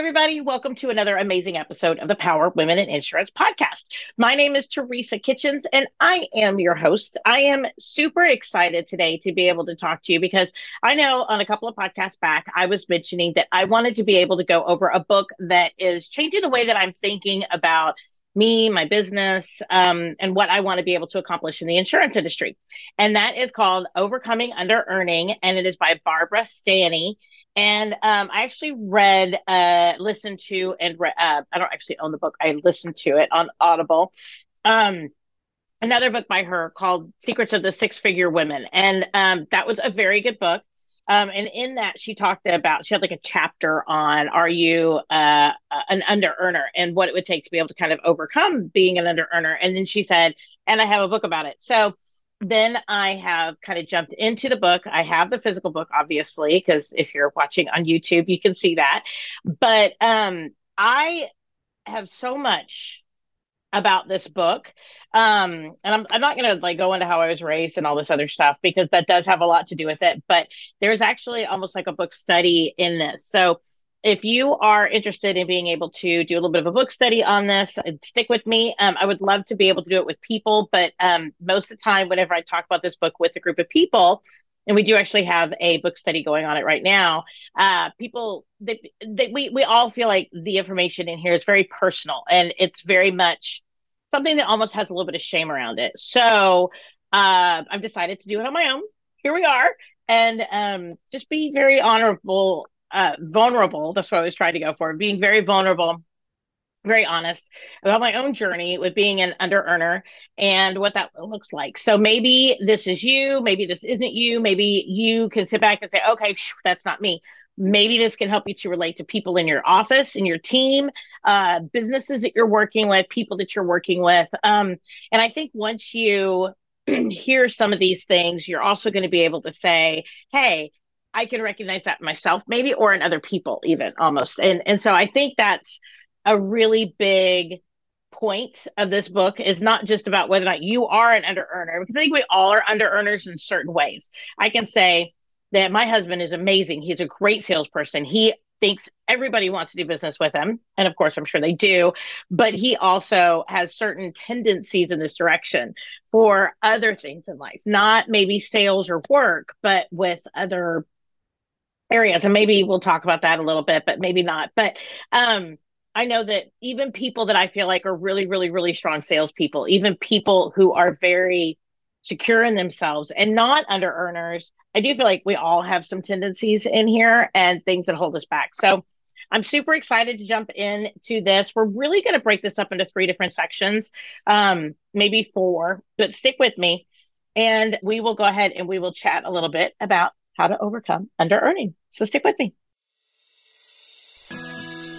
everybody. Welcome to another amazing episode of the Power Women in Insurance podcast. My name is Teresa Kitchens, and I am your host. I am super excited today to be able to talk to you because I know on a couple of podcasts back, I was mentioning that I wanted to be able to go over a book that is changing the way that I'm thinking about me, my business, um, and what I want to be able to accomplish in the insurance industry. And that is called Overcoming Under Earning, and it is by Barbara Stanny. And um, I actually read, uh, listened to, and re- uh, I don't actually own the book. I listened to it on Audible. Um, another book by her called Secrets of the Six Figure Women, and um, that was a very good book. Um, and in that, she talked about she had like a chapter on are you uh, an under earner and what it would take to be able to kind of overcome being an under earner. And then she said, and I have a book about it. So then I have kind of jumped into the book. I have the physical book, obviously, because if you're watching on YouTube, you can see that. But um, I have so much about this book. Um and i'm, I'm not going to like go into how i was raised and all this other stuff because that does have a lot to do with it but there's actually almost like a book study in this. So if you are interested in being able to do a little bit of a book study on this uh, stick with me. Um, i would love to be able to do it with people but um, most of the time whenever i talk about this book with a group of people and we do actually have a book study going on it right now. Uh, people, they, we we all feel like the information in here is very personal and it's very much something that almost has a little bit of shame around it. So uh, I've decided to do it on my own. Here we are, and um, just be very honorable, uh, vulnerable. That's what I was trying to go for. Being very vulnerable very honest about my own journey with being an under earner and what that looks like. So maybe this is you, maybe this isn't you, maybe you can sit back and say, okay, that's not me. Maybe this can help you to relate to people in your office, in your team, uh, businesses that you're working with, people that you're working with. Um, and I think once you hear some of these things, you're also going to be able to say, hey, I can recognize that myself, maybe, or in other people, even almost. And and so I think that's a really big point of this book is not just about whether or not you are an under earner, because I think we all are under earners in certain ways. I can say that my husband is amazing. He's a great salesperson. He thinks everybody wants to do business with him. And of course, I'm sure they do. But he also has certain tendencies in this direction for other things in life, not maybe sales or work, but with other areas. And maybe we'll talk about that a little bit, but maybe not. But um, I know that even people that I feel like are really, really, really strong salespeople, even people who are very secure in themselves and not under earners, I do feel like we all have some tendencies in here and things that hold us back. So I'm super excited to jump into this. We're really going to break this up into three different sections, um, maybe four, but stick with me. And we will go ahead and we will chat a little bit about how to overcome under earning. So stick with me.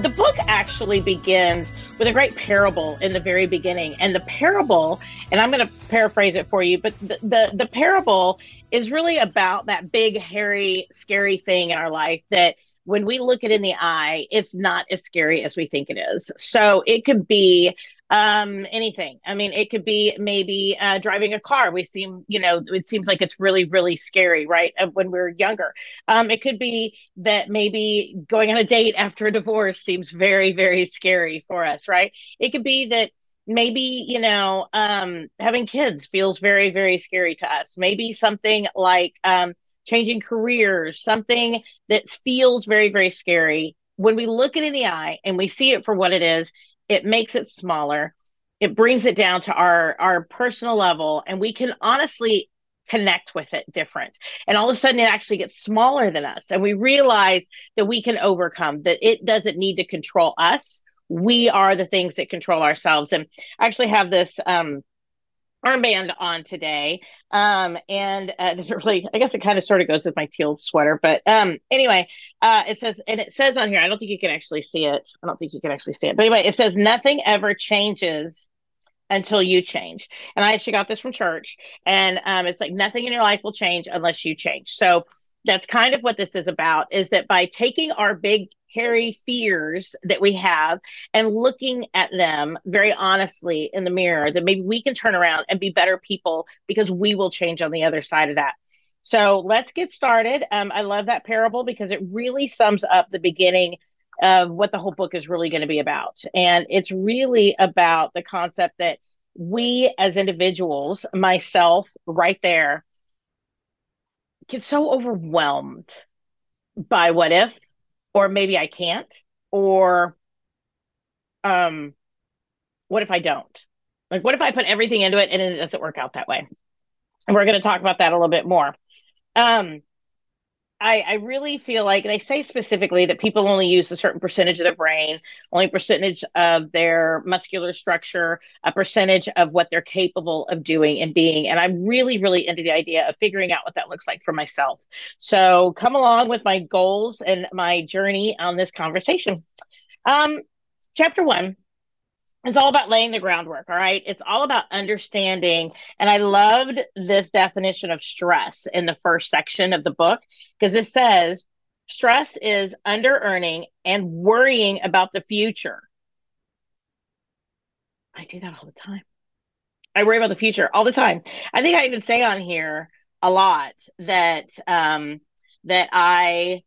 the book actually begins with a great parable in the very beginning. And the parable, and I'm going to paraphrase it for you, but the, the, the parable is really about that big, hairy, scary thing in our life that when we look it in the eye, it's not as scary as we think it is. So it could be um, anything. I mean, it could be maybe uh, driving a car. We seem, you know, it seems like it's really, really scary, right? When we are younger. Um, it could be that maybe going on a date after a divorce seems very, very scary for us, right? It could be that maybe you know um, having kids feels very very scary to us maybe something like um, changing careers something that feels very very scary when we look it in the eye and we see it for what it is it makes it smaller. It brings it down to our our personal level and we can honestly connect with it different. And all of a sudden it actually gets smaller than us and we realize that we can overcome that it doesn't need to control us. We are the things that control ourselves. And I actually have this um armband on today. Um, and uh, doesn't really, I guess it kind of sort of goes with my teal sweater, but um, anyway, uh, it says, and it says on here, I don't think you can actually see it. I don't think you can actually see it, but anyway, it says nothing ever changes until you change. And I actually got this from church, and um, it's like nothing in your life will change unless you change. So that's kind of what this is about is that by taking our big hairy fears that we have and looking at them very honestly in the mirror that maybe we can turn around and be better people because we will change on the other side of that. So let's get started. Um, i love that parable because it really sums up the beginning of what the whole book is really going to be about. And it's really about the concept that we as individuals myself right there get so overwhelmed by what if or maybe I can't or um what if I don't? Like what if I put everything into it and it doesn't work out that way? And we're going to talk about that a little bit more. Um I, I really feel like they say specifically that people only use a certain percentage of their brain, only percentage of their muscular structure, a percentage of what they're capable of doing and being. And I'm really, really into the idea of figuring out what that looks like for myself. So come along with my goals and my journey on this conversation. Um, chapter one it's all about laying the groundwork all right? It's all about understanding and i loved this definition of stress in the first section of the book because it says stress is under earning and worrying about the future. I do that all the time. I worry about the future all the time. I think i even say on here a lot that um that i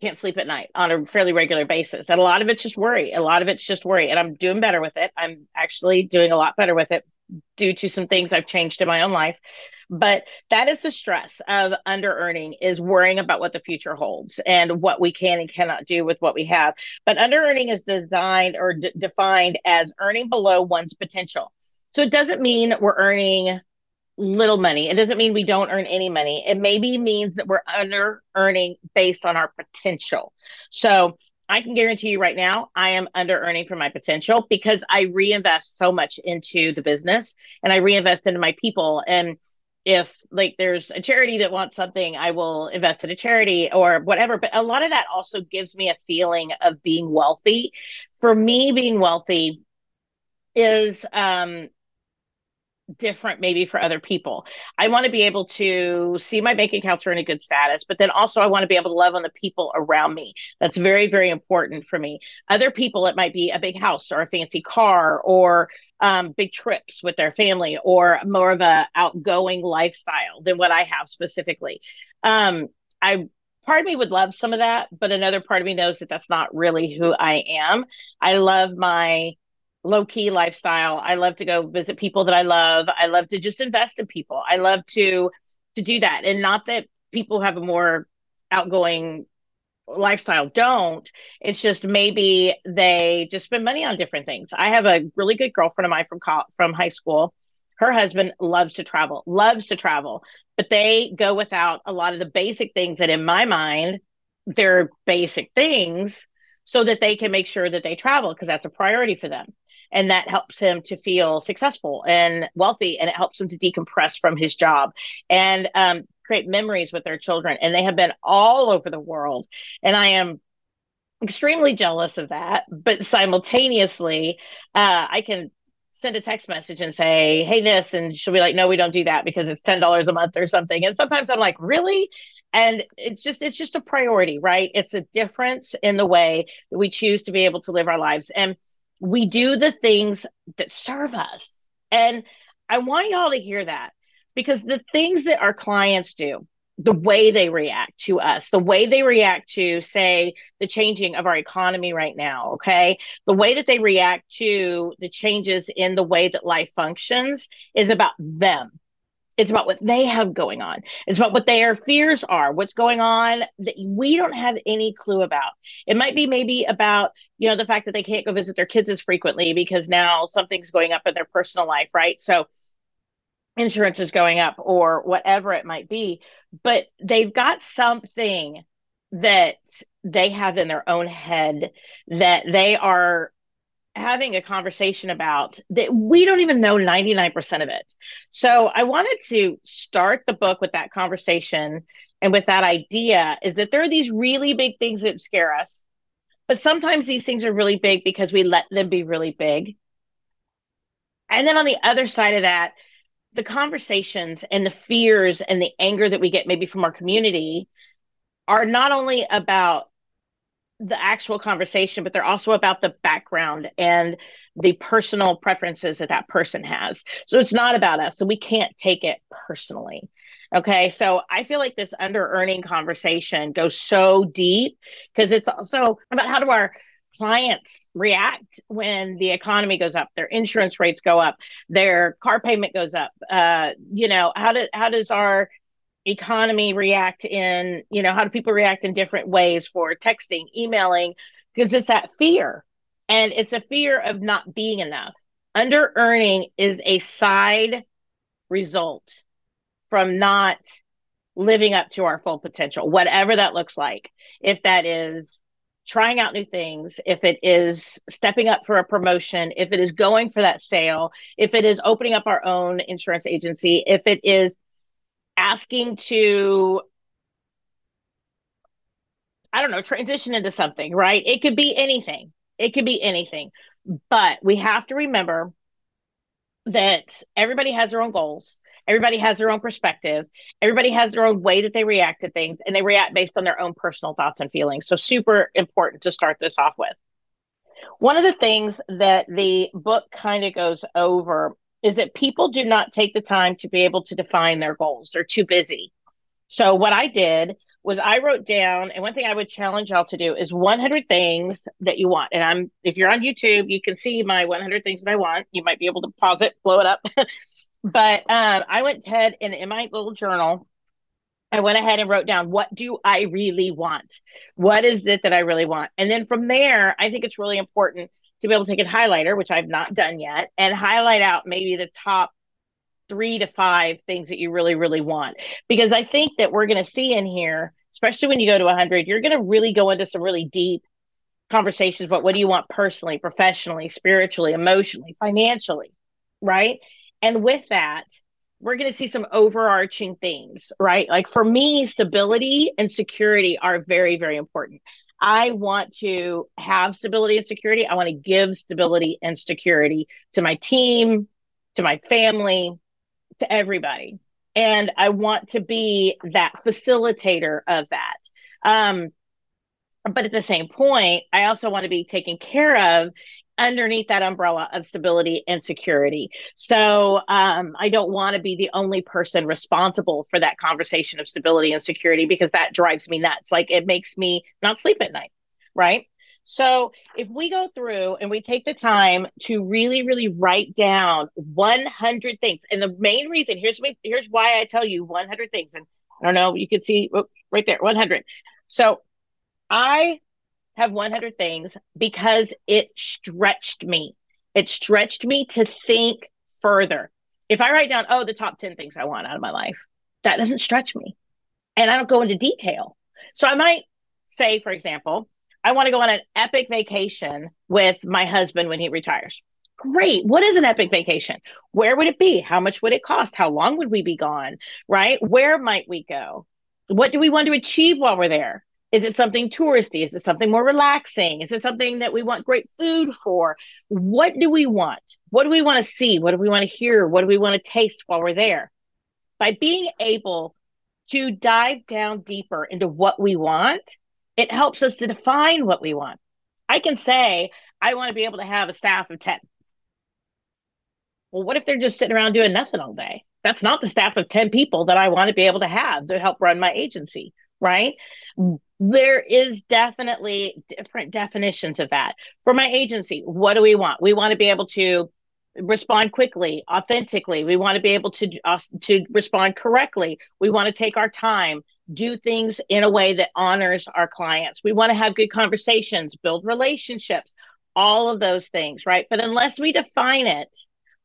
can't sleep at night on a fairly regular basis. And a lot of it's just worry. A lot of it's just worry. And I'm doing better with it. I'm actually doing a lot better with it due to some things I've changed in my own life. But that is the stress of under earning is worrying about what the future holds and what we can and cannot do with what we have. But under earning is designed or d- defined as earning below one's potential. So it doesn't mean we're earning little money. It doesn't mean we don't earn any money. It maybe means that we're under earning based on our potential. So I can guarantee you right now, I am under earning for my potential because I reinvest so much into the business and I reinvest into my people. And if like there's a charity that wants something, I will invest in a charity or whatever. But a lot of that also gives me a feeling of being wealthy. For me, being wealthy is um different maybe for other people. I want to be able to see my bank accounts are in a good status, but then also I want to be able to love on the people around me. That's very, very important for me. Other people, it might be a big house or a fancy car or um, big trips with their family or more of a outgoing lifestyle than what I have specifically. Um, I part of me would love some of that, but another part of me knows that that's not really who I am. I love my low key lifestyle. I love to go visit people that I love. I love to just invest in people. I love to to do that. And not that people have a more outgoing lifestyle don't. It's just maybe they just spend money on different things. I have a really good girlfriend of mine from co- from high school. Her husband loves to travel, loves to travel, but they go without a lot of the basic things that in my mind they're basic things so that they can make sure that they travel because that's a priority for them and that helps him to feel successful and wealthy and it helps him to decompress from his job and um, create memories with their children. And they have been all over the world. And i am extremely jealous of that. But simultaneously uh, i can send a text message and say hey this. And she'll be like no we don't do that because it's $10 a month or something. And sometimes i'm like really? And it's just it's just a priority right? It's a difference in the way that we choose to be able to live our lives. And we do the things that serve us. And I want y'all to hear that because the things that our clients do, the way they react to us, the way they react to, say, the changing of our economy right now, okay? The way that they react to the changes in the way that life functions is about them. It's about what they have going on. It's about what their fears are, what's going on that we don't have any clue about. It might be maybe about, you know, the fact that they can't go visit their kids as frequently because now something's going up in their personal life, right? So insurance is going up or whatever it might be, but they've got something that they have in their own head that they are having a conversation about that we don't even know 99% of it. So I wanted to start the book with that conversation and with that idea is that there are these really big things that scare us. But sometimes these things are really big because we let them be really big. And then on the other side of that, the conversations and the fears and the anger that we get maybe from our community are not only about the actual conversation, but they're also about the background and the personal preferences that that person has. So it's not about us. So we can't take it personally. Okay. So I feel like this under earning conversation goes so deep because it's also about how do our clients react when the economy goes up their insurance rates go up their car payment goes up uh, you know how do how does our economy react in you know how do people react in different ways for texting emailing because it's that fear. And it's a fear of not being enough. Under earning is a side result from not living up to our full potential whatever that looks like. If that is trying out new things if it is stepping up for a promotion if it is going for that sale if it is opening up our own insurance agency if it is asking to I don't know, transition into something, right? It could be anything. It could be anything. But we have to remember that everybody has their own goals. Everybody has their own perspective. Everybody has their own way that they react to things, and they react based on their own personal thoughts and feelings. So, super important to start this off with. One of the things that the book kind of goes over is that people do not take the time to be able to define their goals. They're too busy. So what I did was I wrote down, and one thing I would challenge y'all to do is 100 things that you want. And I'm, if you're on YouTube, you can see my 100 things that I want. You might be able to pause it, blow it up. but um, I went ahead and in my little journal, I went ahead and wrote down what do I really want? What is it that I really want? And then from there, I think it's really important to be able to take a highlighter, which I've not done yet, and highlight out maybe the top three to five things that you really, really want. Because I think that we're going to see in here, especially when you go to 100, you're going to really go into some really deep conversations about what do you want personally, professionally, spiritually, emotionally, financially, right? And with that, we're going to see some overarching themes, right? Like for me, stability and security are very, very important. I want to have stability and security. I want to give stability and security to my team, to my family, to everybody. And I want to be that facilitator of that. Um, but at the same point, I also want to be taken care of underneath that umbrella of stability and security. So um, I don't want to be the only person responsible for that conversation of stability and security because that drives me nuts. Like it makes me not sleep at night. Right. So if we go through and we take the time to really, really write down 100 things, and the main reason here's me, here's why I tell you 100 things, and I don't know, you can see oh, right there, 100. So I have 100 things because it stretched me. It stretched me to think further. If I write down, oh, the top 10 things I want out of my life, that doesn't stretch me. And I don't go into detail. So I might say, for example, I want to go on an epic vacation with my husband when he retires. Great. What is an epic vacation? Where would it be? How much would it cost? How long would we be gone? Right? Where might we go? What do we want to achieve while we're there? Is it something touristy? Is it something more relaxing? Is it something that we want great food for? What do we want? What do we want to see? What do we want to hear? What do we want to taste while we're there? By being able to dive down deeper into what we want, it helps us to define what we want. I can say, I want to be able to have a staff of 10. Well, what if they're just sitting around doing nothing all day? That's not the staff of 10 people that I want to be able to have to help run my agency, right? There is definitely different definitions of that. For my agency, what do we want? We want to be able to respond quickly, authentically. We want to be able to uh, to respond correctly. We want to take our time, do things in a way that honors our clients. We want to have good conversations, build relationships, all of those things, right? But unless we define it,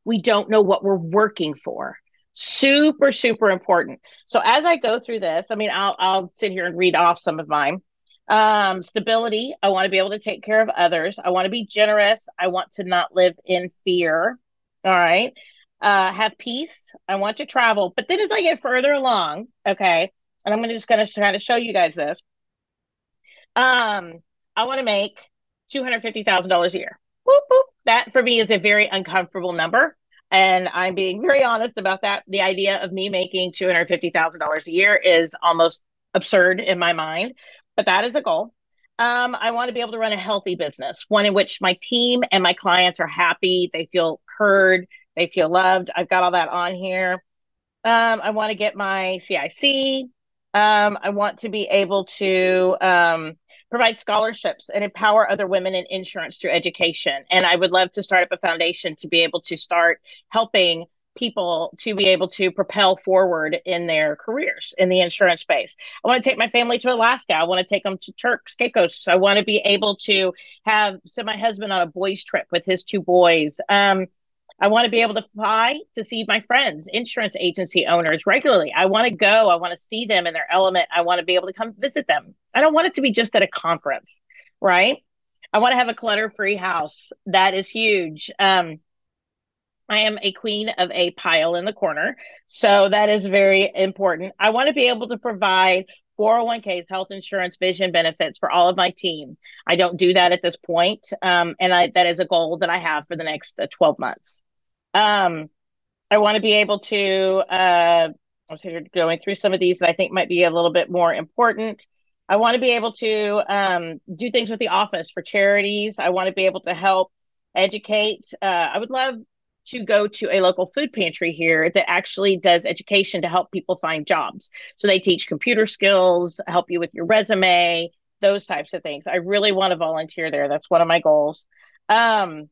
we don't know what we're working for super super important. So as i go through this i mean i'll i'll sit here and read off some of mine. Um stability i want to be able to take care of others. I want to be generous. I want to not live in fear. All right? Uh have peace. I want to travel. But then as i get further along okay and i'm gonna just gonna kind of show you guys this. Um i want to make $250000 a year. Boop, boop. that for me is a very uncomfortable number And I'm being very honest about that. The idea of me making $250,000 a year is almost absurd in my mind, but that is a goal. Um, I want to be able to run a healthy business, one in which my team and my clients are happy, they feel heard, they feel loved. I've got all that on here. Um, I want to get my CIC. Um, I want to be able to um, provide scholarships and empower other women in insurance through education. And I would love to start up a foundation to be able to start helping people to be able to propel forward in their careers in the insurance space. I want to take my family to Alaska. I want to take them to Turks, Caicos. I want to be able to have send my husband on a boys trip with his two boys. Um, I want to be able to fly to see my friends, insurance agency owners regularly. I want to go. I want to see them in their element. I want to be able to come visit them. I don't want it to be just at a conference, right? I want to have a clutter free house. That is huge. Um, I am a queen of a pile in the corner. So that is very important. I want to be able to provide 401ks, health insurance, vision benefits for all of my team. I don't do that at this point, um, and I, that is a goal that I have for the next uh, 12 months. Um, I want to be able to, uh, I'm going through some of these that I think might be a little bit more important. I want to be able to um, do things with the office for charities. I want to be able to help educate. Uh, I would love to go to a local food pantry here that actually does education to help people find jobs. So they teach computer skills, help you with your resume, those types of things. I really want to volunteer there. That's one of my goals. Um,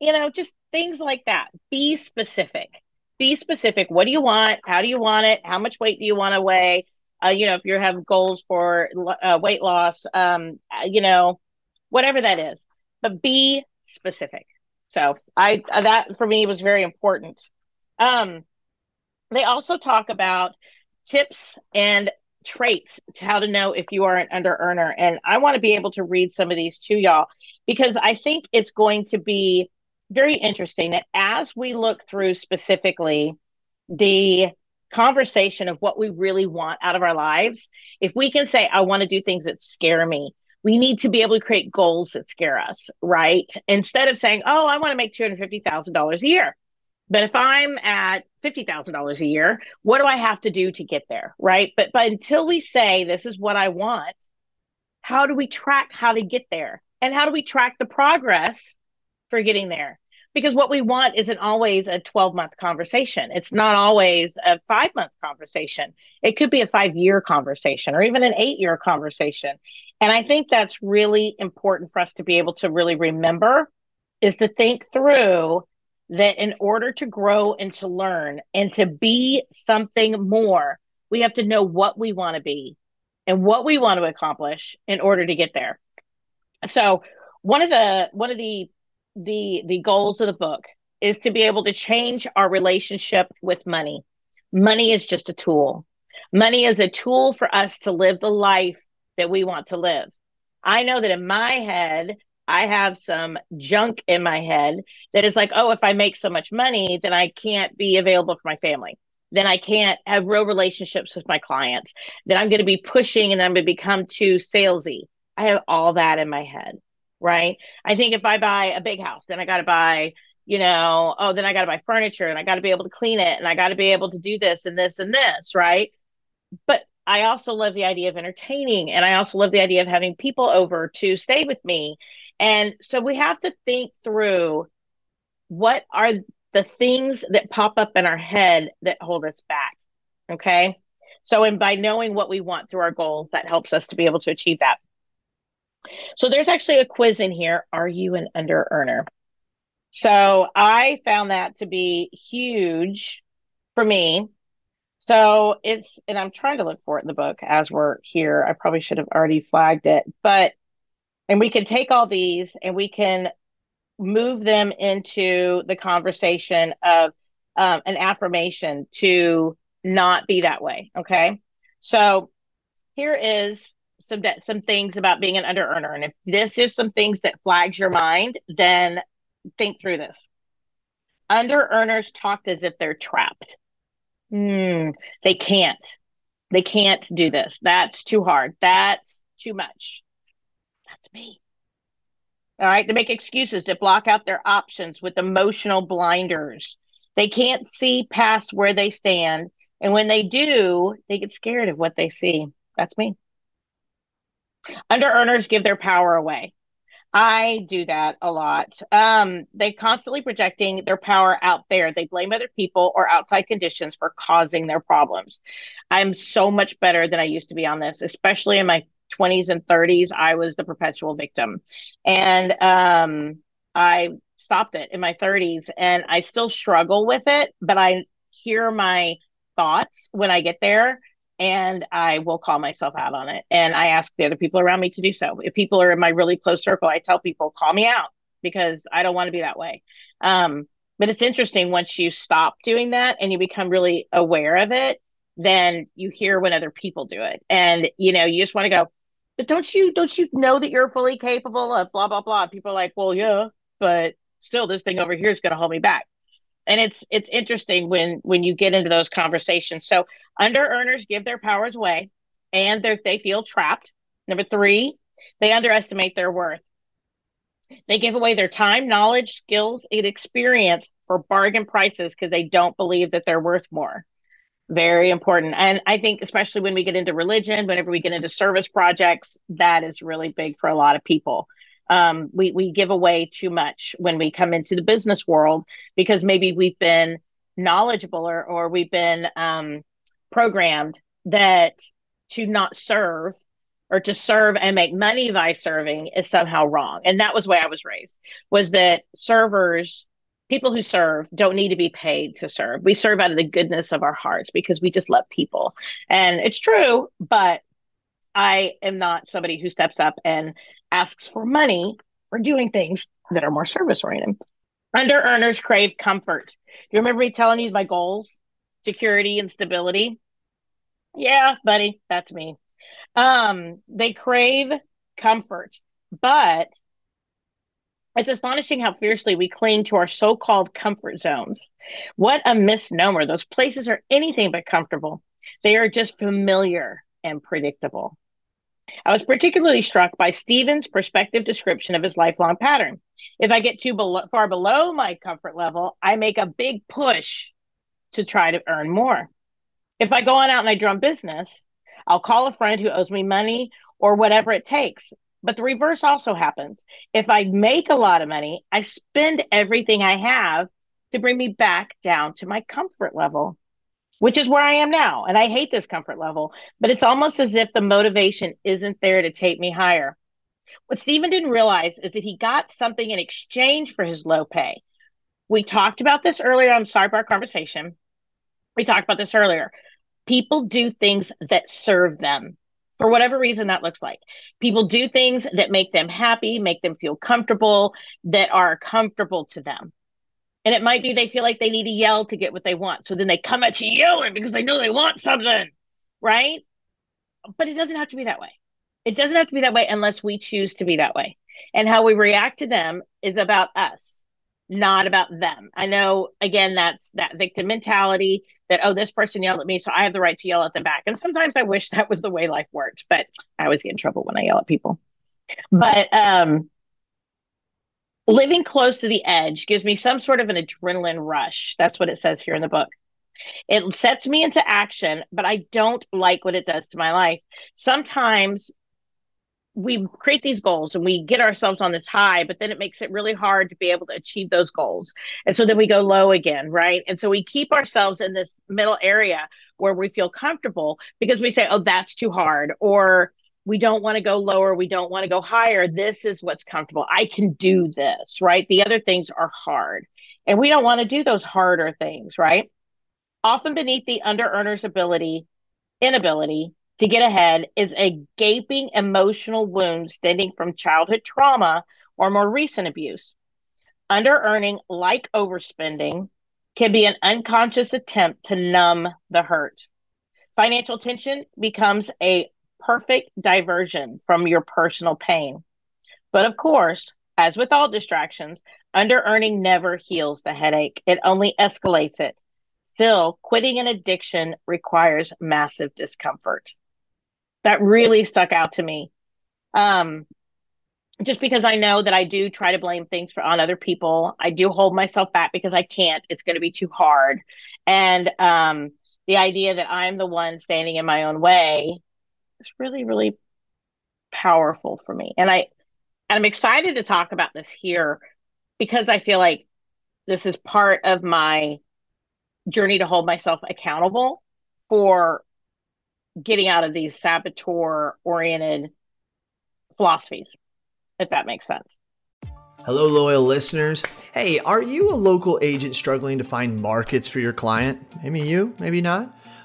you know, just things like that. Be specific. Be specific. What do you want? How do you want it? How much weight do you want to weigh? Uh, you know, if you have goals for uh, weight loss, um, you know, whatever that is, but be specific. So I uh, that for me was very important. Um, they also talk about tips and traits to how to know if you are an under earner, and I want to be able to read some of these to y'all because I think it's going to be very interesting that as we look through specifically the conversation of what we really want out of our lives, if we can say, I want to do things that scare me, we need to be able to create goals that scare us, right? Instead of saying, oh, I want to make $250,000 a year. But if I'm at $50,000 a year, what do I have to do to get there, right? But but until we say this is what I want, how do we track how to get there? And how do we track the progress for getting there? Because what we want isn't always a 12 month conversation. It's not always a five month conversation. It could be a five year conversation or even an eight year conversation. And I think that's really important for us to be able to really remember is to think through that in order to grow and to learn and to be something more, we have to know what we want to be and what we want to accomplish in order to get there. So one of the one of the the the goals of the book is to be able to change our relationship with money. Money is just a tool. Money is a tool for us to live the life that we want to live. I know that in my head, I have some junk in my head that is like, oh, if I make so much money, then I can't be available for my family. Then I can't have real relationships with my clients. Then I'm going to be pushing and I'm going to become too salesy. I have all that in my head, right? I think if I buy a big house, then I got to buy, you know, oh, then I got to buy furniture and I got to be able to clean it and I got to be able to do this and this and this, right? But I also love the idea of entertaining and I also love the idea of having people over to stay with me. And so we have to think through what are the things that pop up in our head that hold us back. Okay. So, and by knowing what we want through our goals, that helps us to be able to achieve that. So, there's actually a quiz in here. Are you an under earner? So, I found that to be huge for me so it's, and I'm trying to look for it in the book as we're here. I probably should have already flagged it, but, and we can take all these and we can move them into the conversation of um, an affirmation to not be that way. Okay. So here is some de- some things about being an under earner. And if this is some things that flags your mind, then think through this. Under earners talk as if they're trapped. Hmm, they can't. They can't do this. That's too hard. That's too much. That's me. All right. They make excuses to block out their options with emotional blinders. They can't see past where they stand. And when they do, they get scared of what they see. That's me. Under earners give their power away. I do that a lot. Um, they constantly projecting their power out there. They blame other people or outside conditions for causing their problems. I'm so much better than I used to be on this, especially in my 20s and 30s. I was the perpetual victim. And um, I stopped it in my 30s and I still struggle with it, but I hear my thoughts when I get there and I will call myself out on it. And I ask the other people around me to do so. If people are in my really close circle, I tell people, call me out because I don't want to be that way. Um, but it's interesting once you stop doing that and you become really aware of it, then you hear when other people do it. And you know, you just want to go, but don't you don't you know that you're fully capable of blah blah blah? People are like, well, yeah, but still this thing over here is going to hold me back and it's it's interesting when when you get into those conversations. So under earners give their powers away and they feel trapped number three they underestimate their worth. They give away their time knowledge skills and experience for bargain prices because they don't believe that they're worth more. Very important. And i think especially when we get into religion whenever we get into service projects that is really big for a lot of people um, we we give away too much when we come into the business world because maybe we've been knowledgeable or or we've been um, programmed that to not serve or to serve and make money by serving is somehow wrong. And that was the way i was raised was that servers people who serve don't need to be paid to serve. We serve out of the goodness of our hearts because we just love people. And it's true but i am not somebody who steps up and asks for money for doing things that are more service oriented. Under earners crave comfort. You remember me telling you my goals? Security and stability. Yeah, buddy, that's me. Um, they crave comfort, but it's astonishing how fiercely we cling to our so called comfort zones. What a misnomer. Those places are anything but comfortable, they are just familiar and predictable. I was particularly struck by Stephen's perspective description of his lifelong pattern. If I get too below, far below my comfort level, I make a big push to try to earn more. If I go on out and I drum business, I'll call a friend who owes me money or whatever it takes. But the reverse also happens. If I make a lot of money, I spend everything I have to bring me back down to my comfort level which is where I am now. And I hate this comfort level, but it's almost as if the motivation isn't there to take me higher. What Stephen didn't realize is that he got something in exchange for his low pay. We talked about this earlier on Sidebar Conversation. We talked about this earlier. People do things that serve them for whatever reason that looks like. People do things that make them happy, make them feel comfortable, that are comfortable to them. And it might be they feel like they need to yell to get what they want. So then they come at you yelling because they know they want something, right? But it doesn't have to be that way. It doesn't have to be that way unless we choose to be that way. And how we react to them is about us, not about them. I know, again, that's that victim mentality that, oh, this person yelled at me, so I have the right to yell at them back. And sometimes I wish that was the way life worked, but I always get in trouble when I yell at people. But um, living close to the edge gives me some sort of an adrenaline rush. That's what it says here in the book. It sets me into action, but I don't like what it does to my life. Sometimes we create these goals and we get ourselves on this high, but then it makes it really hard to be able to achieve those goals. And so then we go low again, right? And so we keep ourselves in this middle area where we feel comfortable because we say, oh, that's too hard, or we don't want to go lower we don't want to go higher this is what's comfortable i can do this right? The other things are hard and we don't want to do those harder things right? Often beneath the under earner's ability inability to get ahead is a gaping emotional wound stemming from childhood trauma or more recent abuse. Under earning like overspending can be an unconscious attempt to numb the hurt. Financial tension becomes a perfect diversion from your personal pain. But of course, as with all distractions, under earning never heals the headache, it only escalates it. Still, quitting an addiction requires massive discomfort. That really stuck out to me. Um, just because I know that I do try to blame things for on other people. I do hold myself back because I can't. It's going to be too hard. And um, the idea that I'm the one standing in my own way is really, really powerful for me. And I and I'm excited to talk about this here because I feel like this is part of my journey to hold myself accountable for getting out of these saboteur oriented philosophies, if that makes sense. Hello, loyal listeners. Hey, are you a local agent struggling to find markets for your client? Maybe you, maybe not.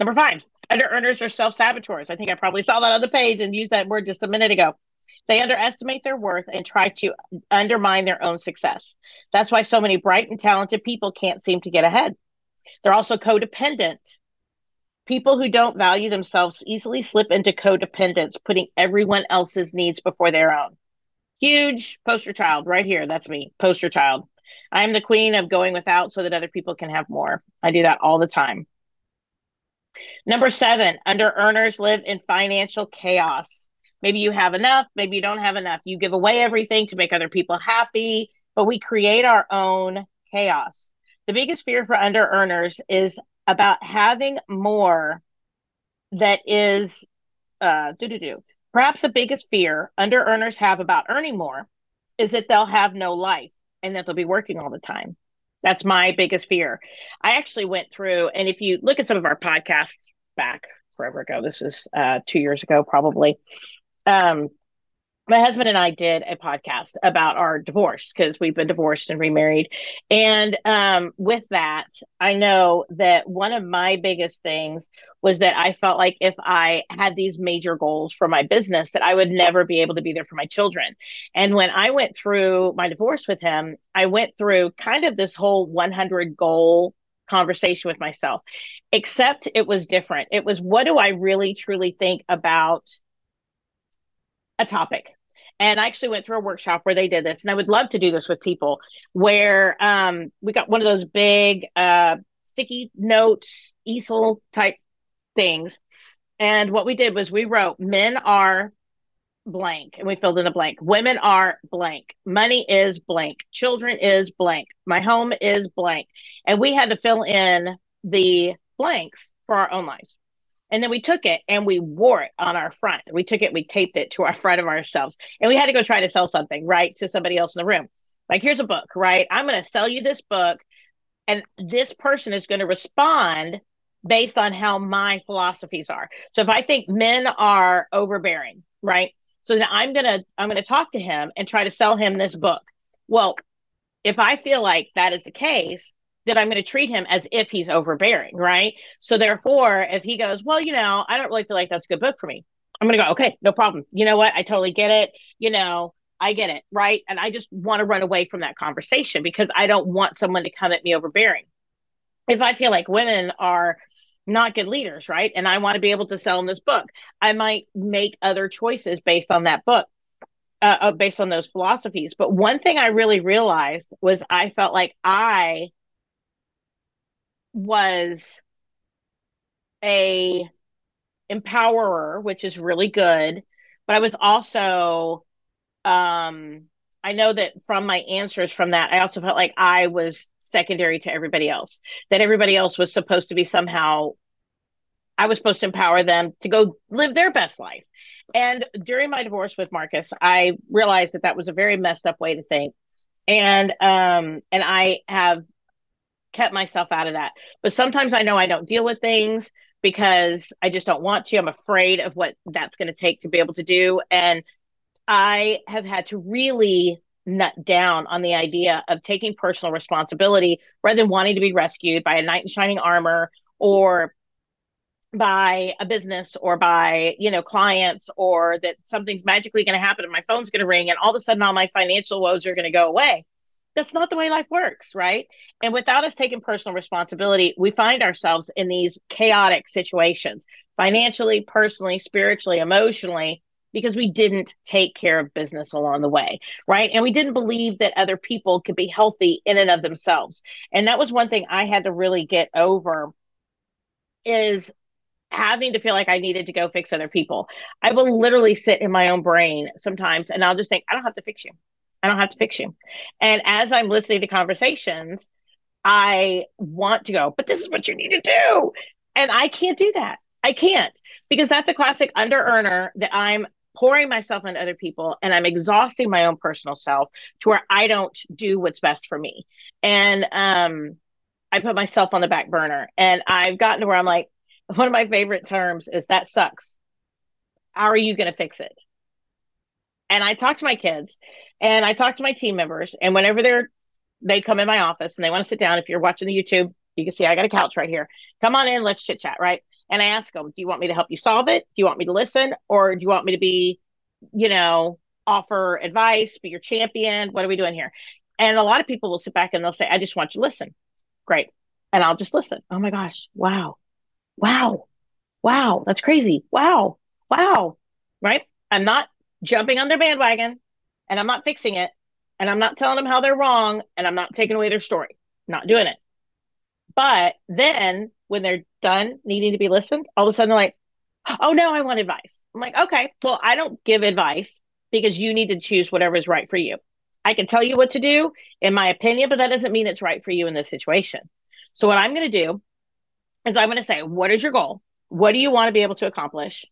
Number five. Under earners are self saboteurs. I think I probably saw that on the page and used that word just a minute ago. They underestimate their worth and try to undermine their own success. That's why so many bright and talented people can't seem to get ahead. They're also codependent People who don't value themselves easily slip into codependence, putting everyone else's needs before their own. Huge poster child right here. That's me, poster child. I'm the queen of going without so that other people can have more. I do that all the time. Number seven, under earners live in financial chaos. Maybe you have enough, maybe you don't have enough. You give away everything to make other people happy, but we create our own chaos. The biggest fear for under earners is about having more that is uh do do do perhaps the biggest fear under earners have about earning more is that they'll have no life and that they'll be working all the time that's my biggest fear. I actually went through and if you look at some of our podcasts back forever ago this is uh two years ago probably um my husband and I did a podcast about our divorce because we've been divorced and remarried. And um, with that, I know that one of my biggest things was that I felt like if I had these major goals for my business, that I would never be able to be there for my children. And when I went through my divorce with him, I went through kind of this whole 100 goal conversation with myself, except it was different. It was what do I really truly think about a topic and I actually went through a workshop where they did this, and I would love to do this with people where um, we got one of those big uh, sticky notes, easel type things. And what we did was we wrote, men are blank, and we filled in a blank. Women are blank. Money is blank. Children is blank. My home is blank. And we had to fill in the blanks for our own lives. And then we took it and we wore it on our front. We took it, we taped it to our front of ourselves. And we had to go try to sell something, right, to somebody else in the room. Like, here's a book, right? I'm going to sell you this book. And this person is going to respond based on how my philosophies are. So if I think men are overbearing, right? So then I'm going to I'm going to talk to him and try to sell him this book. Well, if I feel like that is the case, that I'm going to treat him as if he's overbearing, right? So therefore, if he goes, well, you know, I don't really feel like that's a good book for me. I'm going to go, okay, no problem. You know what? I totally get it. You know, I get it, right? And I just want to run away from that conversation because I don't want someone to come at me overbearing. If I feel like women are not good leaders, right? And I want to be able to sell them this book, I might make other choices based on that book. Uh, uh based on those philosophies. But one thing I really realized was I felt like I was a empowerer, which is really good, but I was also um I know that from my answers from that, I also felt like I was secondary to everybody else. That everybody else was supposed to be somehow I was supposed to empower them to go live their best life. And during my divorce with Marcus, I realized that that was a very messed up way to think. And um and I have kept myself out of that. But sometimes I know I don't deal with things because I just don't want to. I'm afraid of what that's going to take to be able to do. And I have had to really nut down on the idea of taking personal responsibility rather than wanting to be rescued by a knight in shining armor or by a business or by you know clients or that something's magically going to happen and my phone's going to ring and all of a sudden all my financial woes are going to go away that's not the way life works right and without us taking personal responsibility we find ourselves in these chaotic situations financially personally spiritually emotionally because we didn't take care of business along the way right and we didn't believe that other people could be healthy in and of themselves and that was one thing i had to really get over is having to feel like I needed to go fix other people. I will literally sit in my own brain sometimes and I'll just think, I don't have to fix you. I don't have to fix you. And as I'm listening to conversations, I want to go, but this is what you need to do. And I can't do that. I can't because that's a classic under earner that I'm pouring myself into other people and I'm exhausting my own personal self to where I don't do what's best for me. And um I put myself on the back burner and I've gotten to where I'm like, one of my favorite terms is that sucks. How are you going to fix it? And I talk to my kids and I talk to my team members. And whenever they're, they come in my office and they want to sit down, if you're watching the YouTube, you can see I got a couch right here. Come on in, let's chit chat, right? And I ask them, do you want me to help you solve it? Do you want me to listen? Or do you want me to be, you know, offer advice, be your champion? What are we doing here? And a lot of people will sit back and they'll say, I just want you to listen. Great. And I'll just listen. Oh my gosh. Wow wow, wow, that's crazy. Wow, wow, right? I'm not jumping on their bandwagon and I'm not fixing it and I'm not telling them how they're wrong and I'm not taking away their story. Not doing it. But then when they're done needing to be listened, all of a sudden they're like, oh no, I want advice. I'm like, okay, well, I don't give advice because you need to choose whatever is right for you. I can tell you what to do in my opinion, but that doesn't mean it's right for you in this situation. So what I'm going to do is I'm going to say, what is your goal? What do you want to be able to accomplish?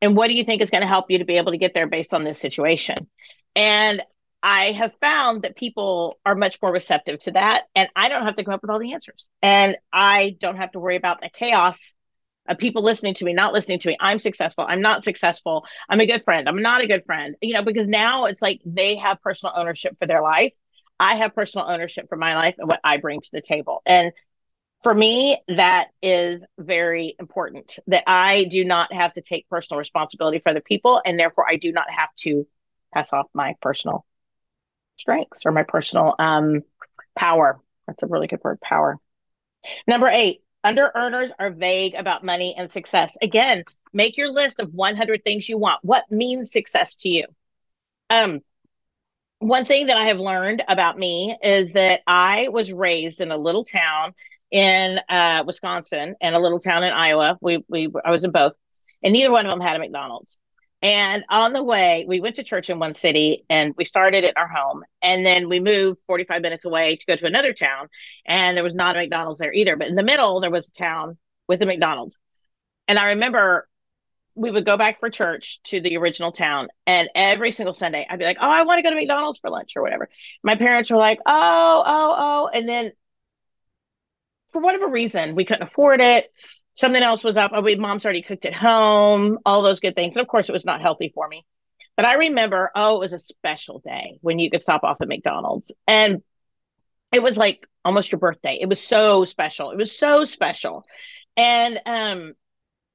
And what do you think is going to help you to be able to get there based on this situation? And I have found that people are much more receptive to that. And I don't have to come up with all the answers. And I don't have to worry about the chaos of people listening to me, not listening to me. I'm successful. I'm not successful. I'm a good friend. I'm not a good friend. You know, because now it's like they have personal ownership for their life. I have personal ownership for my life and what I bring to the table. And for me, that is very important that I do not have to take personal responsibility for other people. And therefore, I do not have to pass off my personal strengths or my personal um, power. That's a really good word, power. Number eight, under earners are vague about money and success. Again, make your list of 100 things you want. What means success to you? Um, one thing that I have learned about me is that I was raised in a little town in uh, Wisconsin and a little town in Iowa. We we I was in both, and neither one of them had a McDonald's. And on the way, we went to church in one city and we started at our home. And then we moved 45 minutes away to go to another town. And there was not a McDonald's there either. But in the middle, there was a town with a McDonald's. And I remember we would go back for church to the original town. And every single Sunday, I'd be like, oh, I want to go to McDonald's for lunch or whatever. My parents were like, oh, oh, oh. And then for whatever reason, we couldn't afford it. Something else was up. Oh, we mom's already cooked at home, all those good things. And of course, it was not healthy for me. But I remember, oh, it was a special day when you could stop off at McDonald's. And it was like almost your birthday. It was so special. It was so special. And um,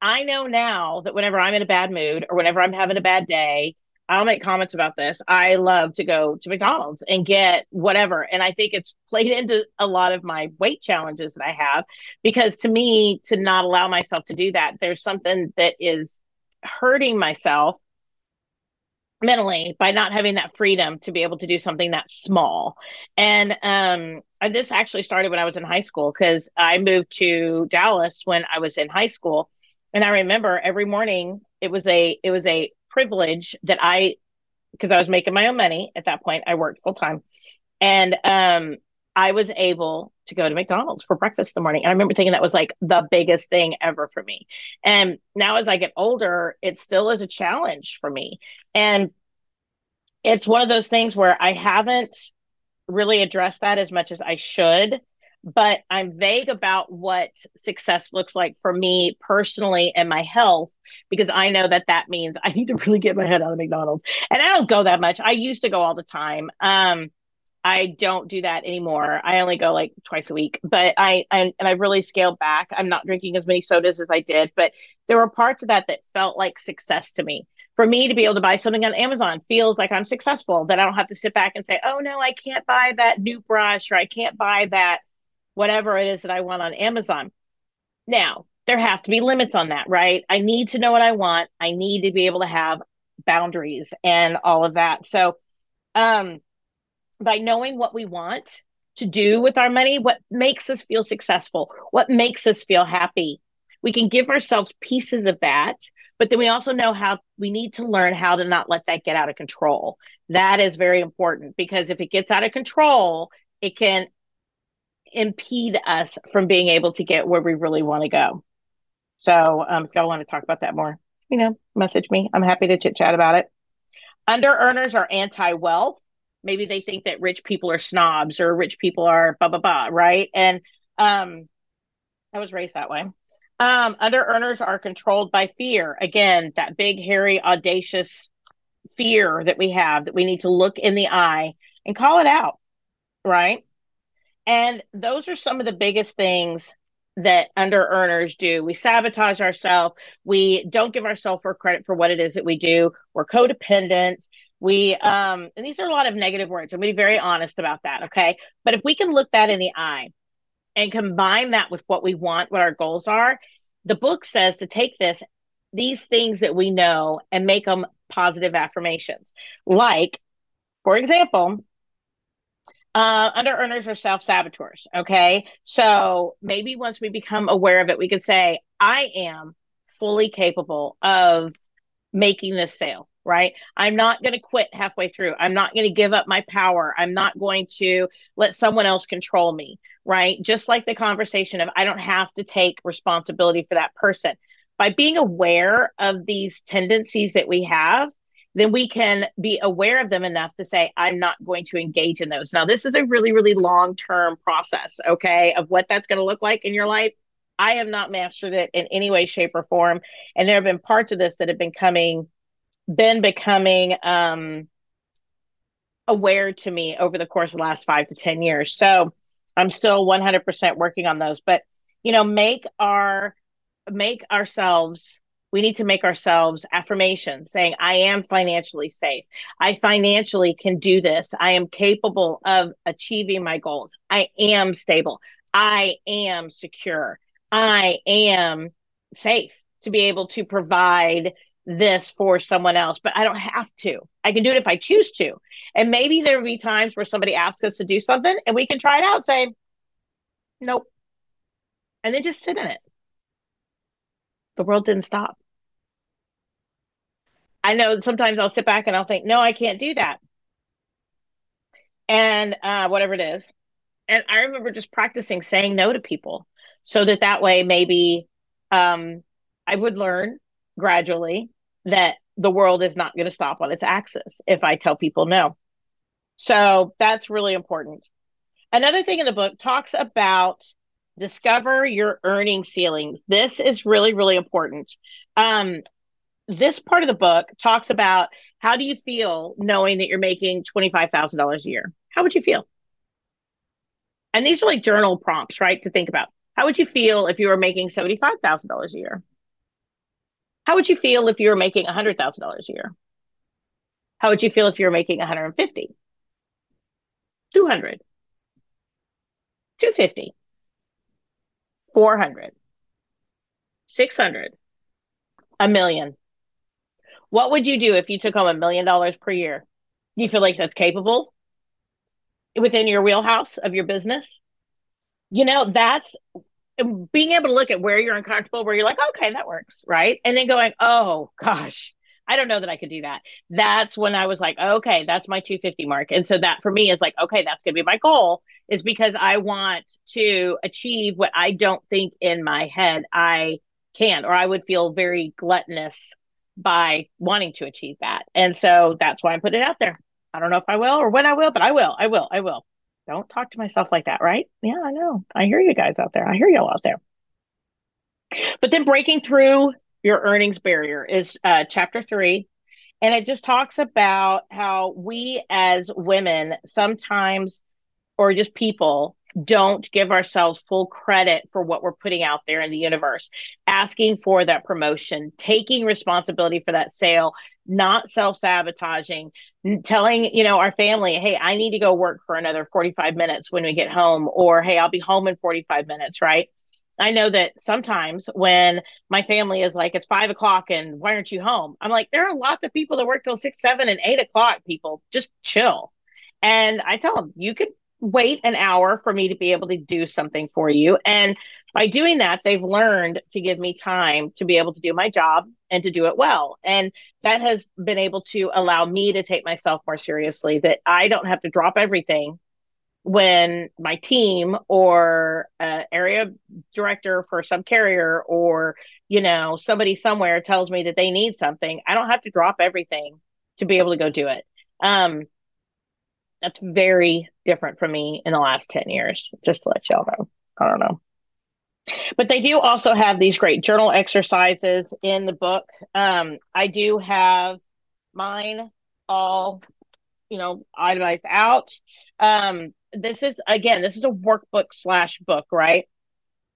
I know now that whenever I'm in a bad mood or whenever I'm having a bad day, I'll make comments about this. I love to go to McDonald's and get whatever. And I think it's played into a lot of my weight challenges that I have because to me, to not allow myself to do that, there's something that is hurting myself mentally by not having that freedom to be able to do something that small. And um this actually started when I was in high school because I moved to Dallas when I was in high school. And I remember every morning it was a it was a privilege that I, because I was making my own money at that point, I worked full time, and um, I was able to go to McDonald's for breakfast the morning. And I remember thinking that was like the biggest thing ever for me. And now as I get older, it still is a challenge for me. And it's one of those things where I haven't really addressed that as much as I should but I'm vague about what success looks like for me personally and my health because I know that that means I need to really get my head out of McDonald's. And I don't go that much. I used to go all the time. Um, I don't do that anymore. I only go like twice a week, but I, I and I really scaled back. I'm not drinking as many sodas as I did, but there were parts of that that felt like success to me. For me to be able to buy something on Amazon feels like I'm successful. That I don't have to sit back and say, "Oh no, I can't buy that new brush or I can't buy that whatever it is that I want on Amazon." Now, there have to be limits on that, right? I need to know what I want. I need to be able to have boundaries and all of that. So, um by knowing what we want to do with our money, what makes us feel successful, what makes us feel happy. We can give ourselves pieces of that, but then we also know how we need to learn how to not let that get out of control. That is very important because if it gets out of control, it can impede us from being able to get where we really want to go. So, um, if y'all want to talk about that more, you know, message me. I'm happy to chit chat about it. Under earners are anti wealth maybe they think that rich people are snobs or rich people are blah blah blah right and um i was raised that way um under earners are controlled by fear again that big hairy audacious fear that we have that we need to look in the eye and call it out right and those are some of the biggest things that under earners do. We sabotage ourselves. We don't give ourselves for credit for what it is that we do. We're codependent we um and these are a lot of negative words i'm to be very honest about that okay but if we can look that in the eye and combine that with what we want what our goals are the book says to take this these things that we know and make them positive affirmations like for example uh, under earners are self saboteurs. Okay. So maybe once we become aware of it, we could say, I am fully capable of making this sale right? I'm not going to quit halfway through. I'm not going to give up my power. I'm not going to let someone else control me, right? Just like the conversation of I don't have to take responsibility for that person. By being aware of these tendencies that we have, then we can be aware of them enough to say, I'm not going to engage in those. Now, this is a really, really long term process, okay, of what that's going to look like in your life. I have not mastered it in any way, shape, or form. And there have been parts of this that have been coming been becoming um, aware to me over the course of the last five to 10 years. So I'm still 100% working on those. But, you know, make our, make ourselves, we need to make ourselves affirmations saying, I am financially safe. I financially can do this. I am capable of achieving my goals. I am stable. I am secure. I am safe to be able to provide this for someone else, but I don't have to. I can do it if I choose to. And maybe there'll be times where somebody asks us to do something and we can try it out, say, nope. And then just sit in it. The world didn't stop. I know sometimes I'll sit back and I'll think, no, I can't do that. And uh, whatever it is. And I remember just practicing saying no to people so that that way maybe um, I would learn gradually that the world is not going to stop on its axis if I tell people no. So that's really important. Another thing in the book talks about discover your earning ceilings. This is really, really important. Um, this part of the book talks about how do you feel knowing that you're making $25,000 a year? How would you feel? And these are like journal prompts, right? To think about. How would you feel if you were making $75,000 a year? How would you feel if you were making $100,000 a year? How would you feel if you were making 150? 200? 250? 400? 600? A million? What would you do if you took home a million dollars per year? Do you feel like that's capable within your wheelhouse of your business? You know, that's being able to look at where you're uncomfortable, where you're like, okay, that works, right? And then going, oh gosh, I don't know that I could do that. That's when I was like, okay, that's my 250 mark. And so that for me is like, okay, that's going to be my goal, is because I want to achieve what I don't think in my head I can, or I would feel very gluttonous by wanting to achieve that. And so that's why I put it out there. I don't know if I will or when I will, but I will. I will. I will. Don't talk to myself like that, right? Yeah, I know. I hear you guys out there. I hear y'all out there. But then breaking through your earnings barrier is uh, chapter three. And it just talks about how we as women sometimes, or just people, don't give ourselves full credit for what we're putting out there in the universe, asking for that promotion, taking responsibility for that sale, not self sabotaging, telling, you know, our family, hey, I need to go work for another 45 minutes when we get home, or hey, I'll be home in 45 minutes, right? I know that sometimes when my family is like, it's five o'clock and why aren't you home? I'm like, there are lots of people that work till six, seven, and eight o'clock, people. Just chill. And I tell them, you could wait an hour for me to be able to do something for you. And by doing that, they've learned to give me time to be able to do my job and to do it well. And that has been able to allow me to take myself more seriously, that I don't have to drop everything when my team or uh, area director for some carrier or you know somebody somewhere tells me that they need something i don't have to drop everything to be able to go do it um that's very different from me in the last 10 years just to let y'all know. I don't know. But they do also have these great journal exercises in the book. Um i do have mine all you know itemized out. Um this is again this is a workbook slash book right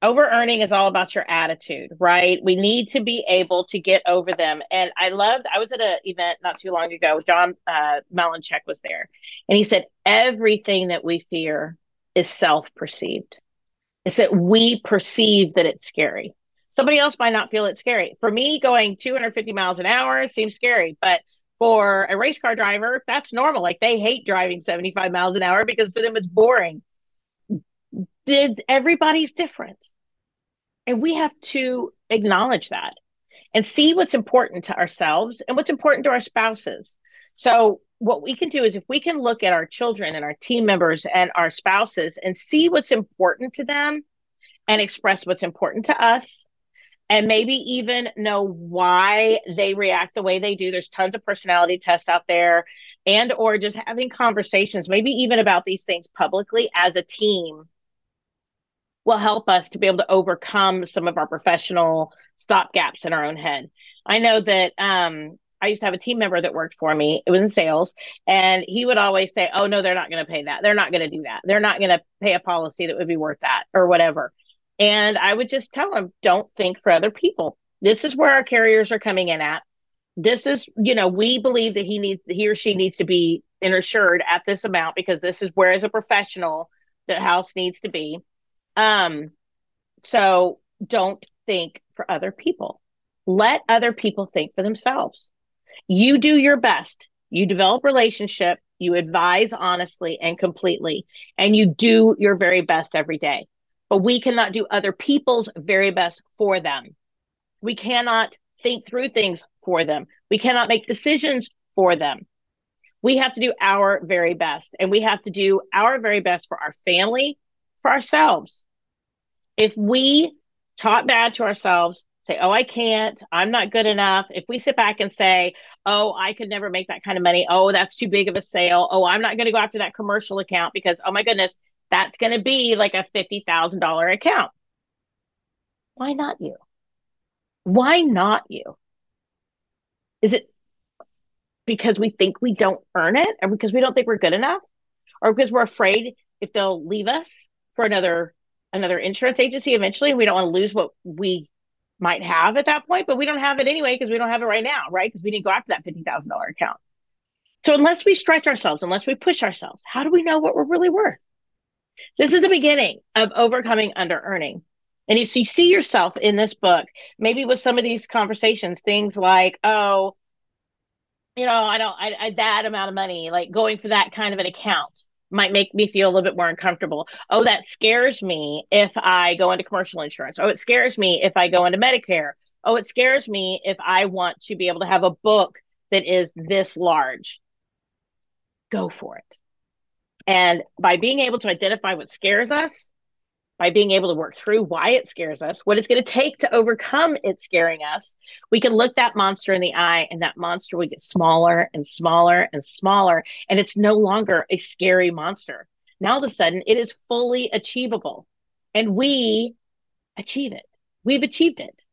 over earning is all about your attitude right? We need to be able to get over them. And i loved i was at an event not too long ago. John uh, Malinchak was there. And he said everything that we fear is self-perceived. It's that we perceive that it's scary. Somebody else might not feel it scary. For me going 250 miles an hour seems scary. But for a race car driver, that's normal. Like they hate driving 75 miles an hour because to them it's boring. Did everybody's different. And we have to acknowledge that and see what's important to ourselves and what's important to our spouses. So, what we can do is if we can look at our children and our team members and our spouses and see what's important to them and express what's important to us and maybe even know why they react the way they do there's tons of personality tests out there and or just having conversations maybe even about these things publicly as a team will help us to be able to overcome some of our professional stop gaps in our own head i know that um, I used to have a team member that worked for me. It was in sales. And he would always say, Oh, no, they're not going to pay that. They're not going to do that. They're not going to pay a policy that would be worth that or whatever. And I would just tell him, don't think for other people. This is where our carriers are coming in at. This is, you know, we believe that he needs, he or she needs to be insured at this amount because this is where, as a professional, the house needs to be. Um, so don't think for other people. Let other people think for themselves. You do your best. You develop relationship. You advise honestly and completely, and you do your very best every day but we cannot do other people's very best for them. We cannot think through things for them. We cannot make decisions for them. We have to do our very best, and we have to do our very best for our family, for ourselves. If we talk bad to ourselves, say, Oh, I can't, I'm not good enough. If we sit back and say, Oh, I could never make that kind of money. Oh, that's too big of a sale. Oh, I'm not going to go after that commercial account because, oh my goodness, that's going to be like a $50,000 account. Why not you? Why not you? Is it because we think we don't earn it or because we don't think we're good enough or because we're afraid if they'll leave us for another another insurance agency eventually. We don't want to lose what we might have at that point but we don't have it anyway because we don't have it right now right? Because we didn't go after that $50,000 account. So unless we stretch ourselves unless we push ourselves how do we know what we're really worth? This is the beginning of overcoming under earning. And if you see, see yourself in this book, maybe with some of these conversations, things like, oh, you know, I don't, I, I that amount of money, like going for that kind of an account might make me feel a little bit more uncomfortable. Oh, that scares me if I go into commercial insurance. Oh, it scares me if I go into Medicare. Oh, it scares me if I want to be able to have a book that is this large. Go for it. And by being able to identify what scares us, by being able to work through why it scares us, what it's going to take to overcome it scaring us, we can look that monster in the eye and that monster will get smaller and smaller and smaller. And it's no longer a scary monster. Now, all of a sudden, it is fully achievable. And we achieve it. We've achieved it.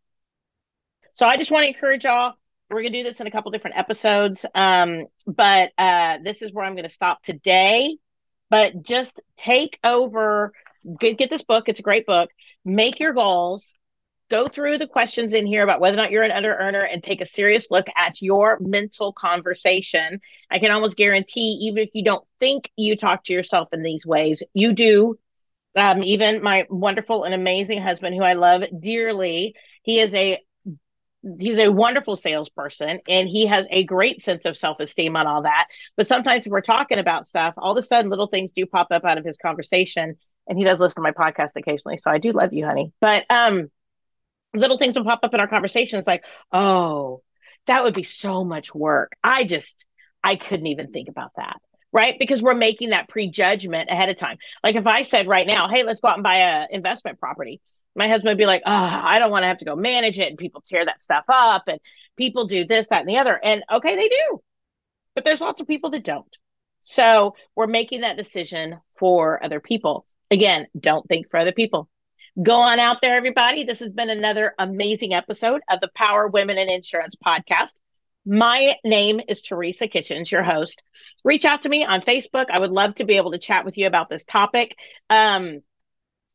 So I just want to encourage y'all we're going to do this in a couple different episodes. Um, but uh, this is where I'm going to stop today. But just take over, get, get this book. It's a great book. Make your goals. Go through the questions in here about whether or not you're an under earner and take a serious look at your mental conversation. I can almost guarantee, even if you don't think you talk to yourself in these ways, you do. Um, even my wonderful and amazing husband, who I love dearly, he is a he's a wonderful salesperson and he has a great sense of self-esteem on all that but sometimes we're talking about stuff all of a sudden little things do pop up out of his conversation and he does listen to my podcast occasionally so i do love you honey but um little things will pop up in our conversations like oh that would be so much work i just i couldn't even think about that right because we're making that prejudgment ahead of time like if i said right now hey let's go out and buy a investment property my husband would be like, oh, I don't want to have to go manage it. And people tear that stuff up and people do this, that, and the other. And okay, they do. But there's lots of people that don't. So we're making that decision for other people. Again, don't think for other people. Go on out there, everybody. This has been another amazing episode of the Power Women in Insurance podcast. My name is Teresa Kitchens, your host. Reach out to me on Facebook. I would love to be able to chat with you about this topic. Um,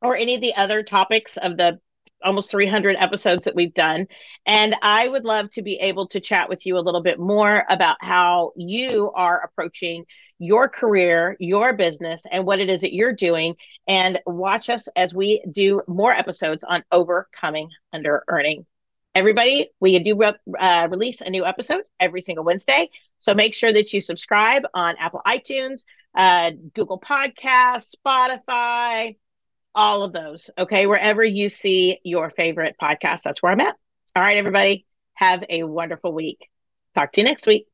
or any of the other topics of the almost 300 episodes that we've done. And I would love to be able to chat with you a little bit more about how you are approaching your career, your business, and what it is that you're doing. And watch us as we do more episodes on overcoming under earning. Everybody, we do uh, release a new episode every single Wednesday. So make sure that you subscribe on Apple iTunes, uh, Google Podcasts, Spotify, all of those. Okay. Wherever you see your favorite podcast, that's where I'm at. All right, everybody. Have a wonderful week. Talk to you next week.